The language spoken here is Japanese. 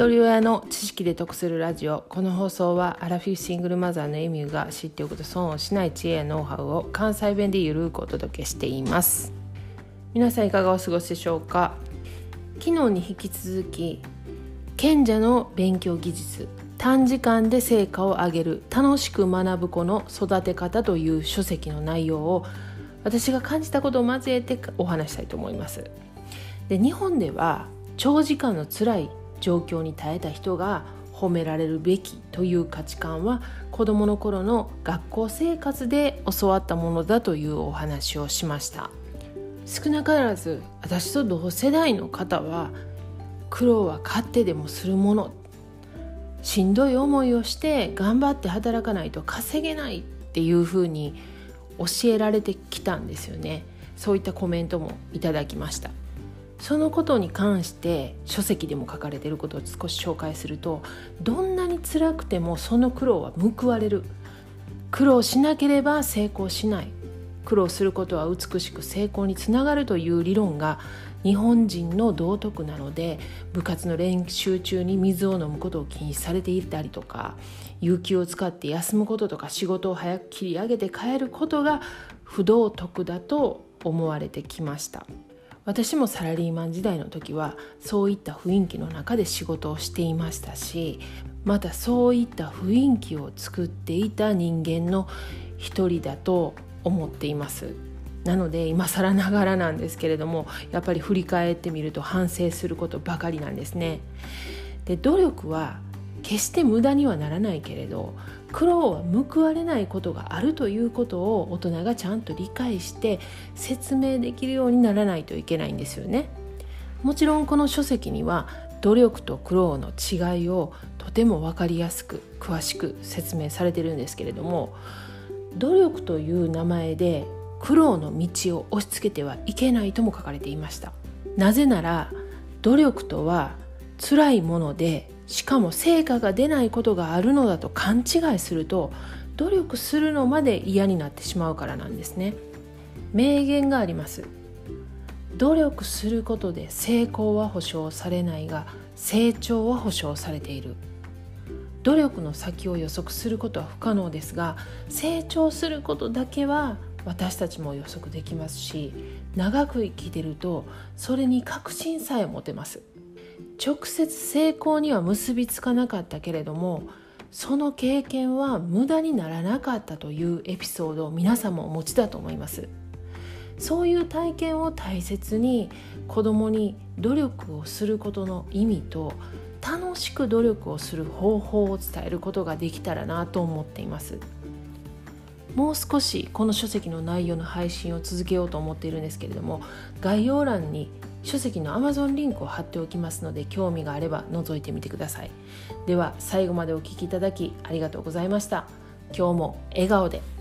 一人親の知識で得するラジオ。この放送はアラフィフシングルマザーのエミューが知っておくと損をしない知恵やノウハウを関西弁でゆるくお届けしています。皆さんいかがお過ごしでしょうか？昨日に引き続き賢者の勉強技術短時間で成果を上げる楽しく学ぶ子の育て方という書籍の内容を私が感じたことを交えてお話したいと思います。で日本では長時間の辛い状況に耐えた人が褒められるべきという価値観は子どもの頃の学校生活で教わったものだというお話をしました。少なからず私と同世代の方は苦労は勝手でもするもの。しんどい思いをして頑張って働かないと稼げないっていうふうに教えられてきたんですよね。そういったコメントもいただきました。そのことに関して書籍でも書かれていることを少し紹介するとどんなに辛くてもその苦労は報われる苦労しなければ成功しない苦労することは美しく成功につながるという理論が日本人の道徳なので部活の練習中に水を飲むことを禁止されていたりとか有給を使って休むこととか仕事を早く切り上げて帰ることが不道徳だと思われてきました。私もサラリーマン時代の時はそういった雰囲気の中で仕事をしていましたしまたそういった雰囲気を作っていた人間の一人だと思っています。なので今更ながらなんですけれどもやっぱり振り返ってみると反省することばかりなんですね。で努力は決して無駄にはならないけれど苦労は報われないことがあるということを大人がちゃんと理解して説明できるようにならないといけないんですよね。もちろんこの書籍には努力と苦労の違いをとても分かりやすく詳しく説明されてるんですけれども努力という名前で苦労の道を押し付けてはいけないとも書かれていましたなぜなら努力とは辛いものでしかも成果が出ないことがあるのだと勘違いすると努力するのまで嫌になってしまうからなんですね。名言があります。努力することで成功は保証されないが成長は保証されている。努力の先を予測することは不可能ですが成長することだけは私たちも予測できますし長く生きてるとそれに確信さえ持てます。直接成功には結びつかなかったけれどもその経験は無駄にならなかったというエピソードを皆さんもお持ちだと思います。そういう体験を大切に子供に努力をすることの意味と楽しく努力をする方法を伝えることができたらなと思っています。もう少しこの書籍の内容の配信を続けようと思っているんですけれども概要欄に書籍の Amazon リンクを貼っておきますので興味があれば覗いてみてください。では最後までお聴きいただきありがとうございました。今日も笑顔で。